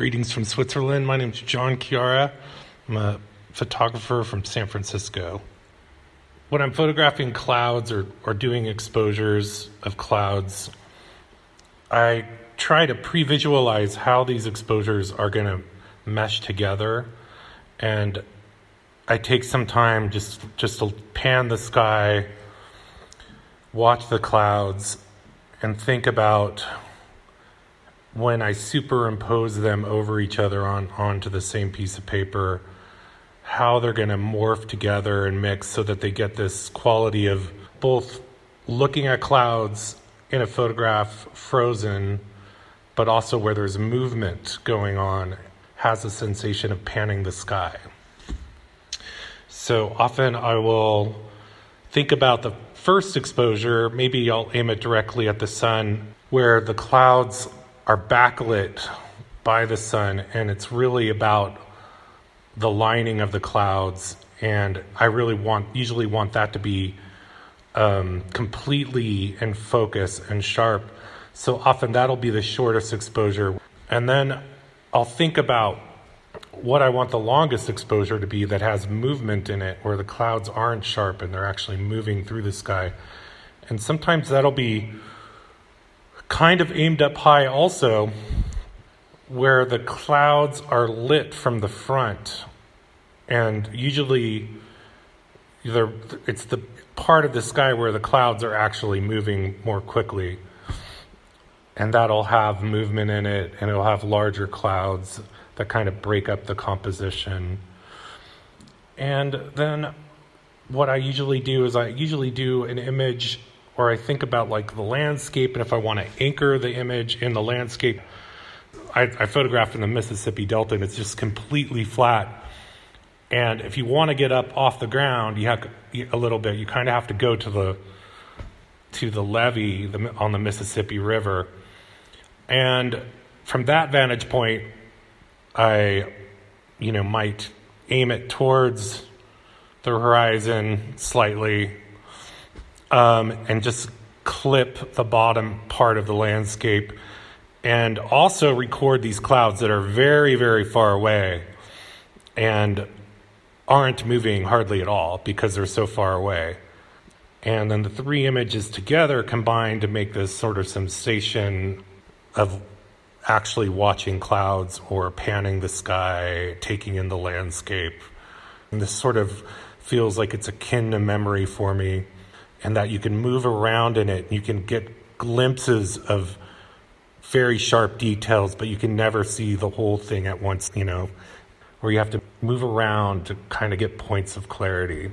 Greetings from Switzerland. My name is John Chiara. I'm a photographer from San Francisco. When I'm photographing clouds or, or doing exposures of clouds, I try to pre visualize how these exposures are going to mesh together. And I take some time just, just to pan the sky, watch the clouds, and think about when I superimpose them over each other on onto the same piece of paper, how they're going to morph together and mix so that they get this quality of both looking at clouds in a photograph frozen, but also where there's movement going on, has a sensation of panning the sky. So often I will think about the first exposure, maybe I'll aim it directly at the sun, where the clouds are backlit by the sun, and it's really about the lining of the clouds. And I really want, usually want that to be um, completely in focus and sharp. So often that'll be the shortest exposure. And then I'll think about what I want the longest exposure to be that has movement in it, where the clouds aren't sharp and they're actually moving through the sky. And sometimes that'll be kind of aimed up high also, where the clouds are lit from the front. And usually, it's the part of the sky where the clouds are actually moving more quickly. And that'll have movement in it, and it'll have larger clouds that kind of break up the composition. And then what I usually do is I usually do an image or I think about like the landscape, and if I want to anchor the image in the landscape, I, I photographed in the Mississippi Delta, and it's just completely flat. And if you want to get up off the ground, you have a little bit. You kind of have to go to the to the levee on the Mississippi River, and from that vantage point, I, you know, might aim it towards the horizon slightly um, and just clip the bottom part of the landscape and also record these clouds that are very, very far away and aren't moving hardly at all because they're so far away. And then the three images together combine to make this sort of sensation of actually watching clouds or panning the sky, taking in the landscape. And this sort of feels like it's akin to memory for me and that you can move around in it. You can get glimpses of very sharp details, but you can never see the whole thing at once, you know, where you have to move around to kind of get points of clarity.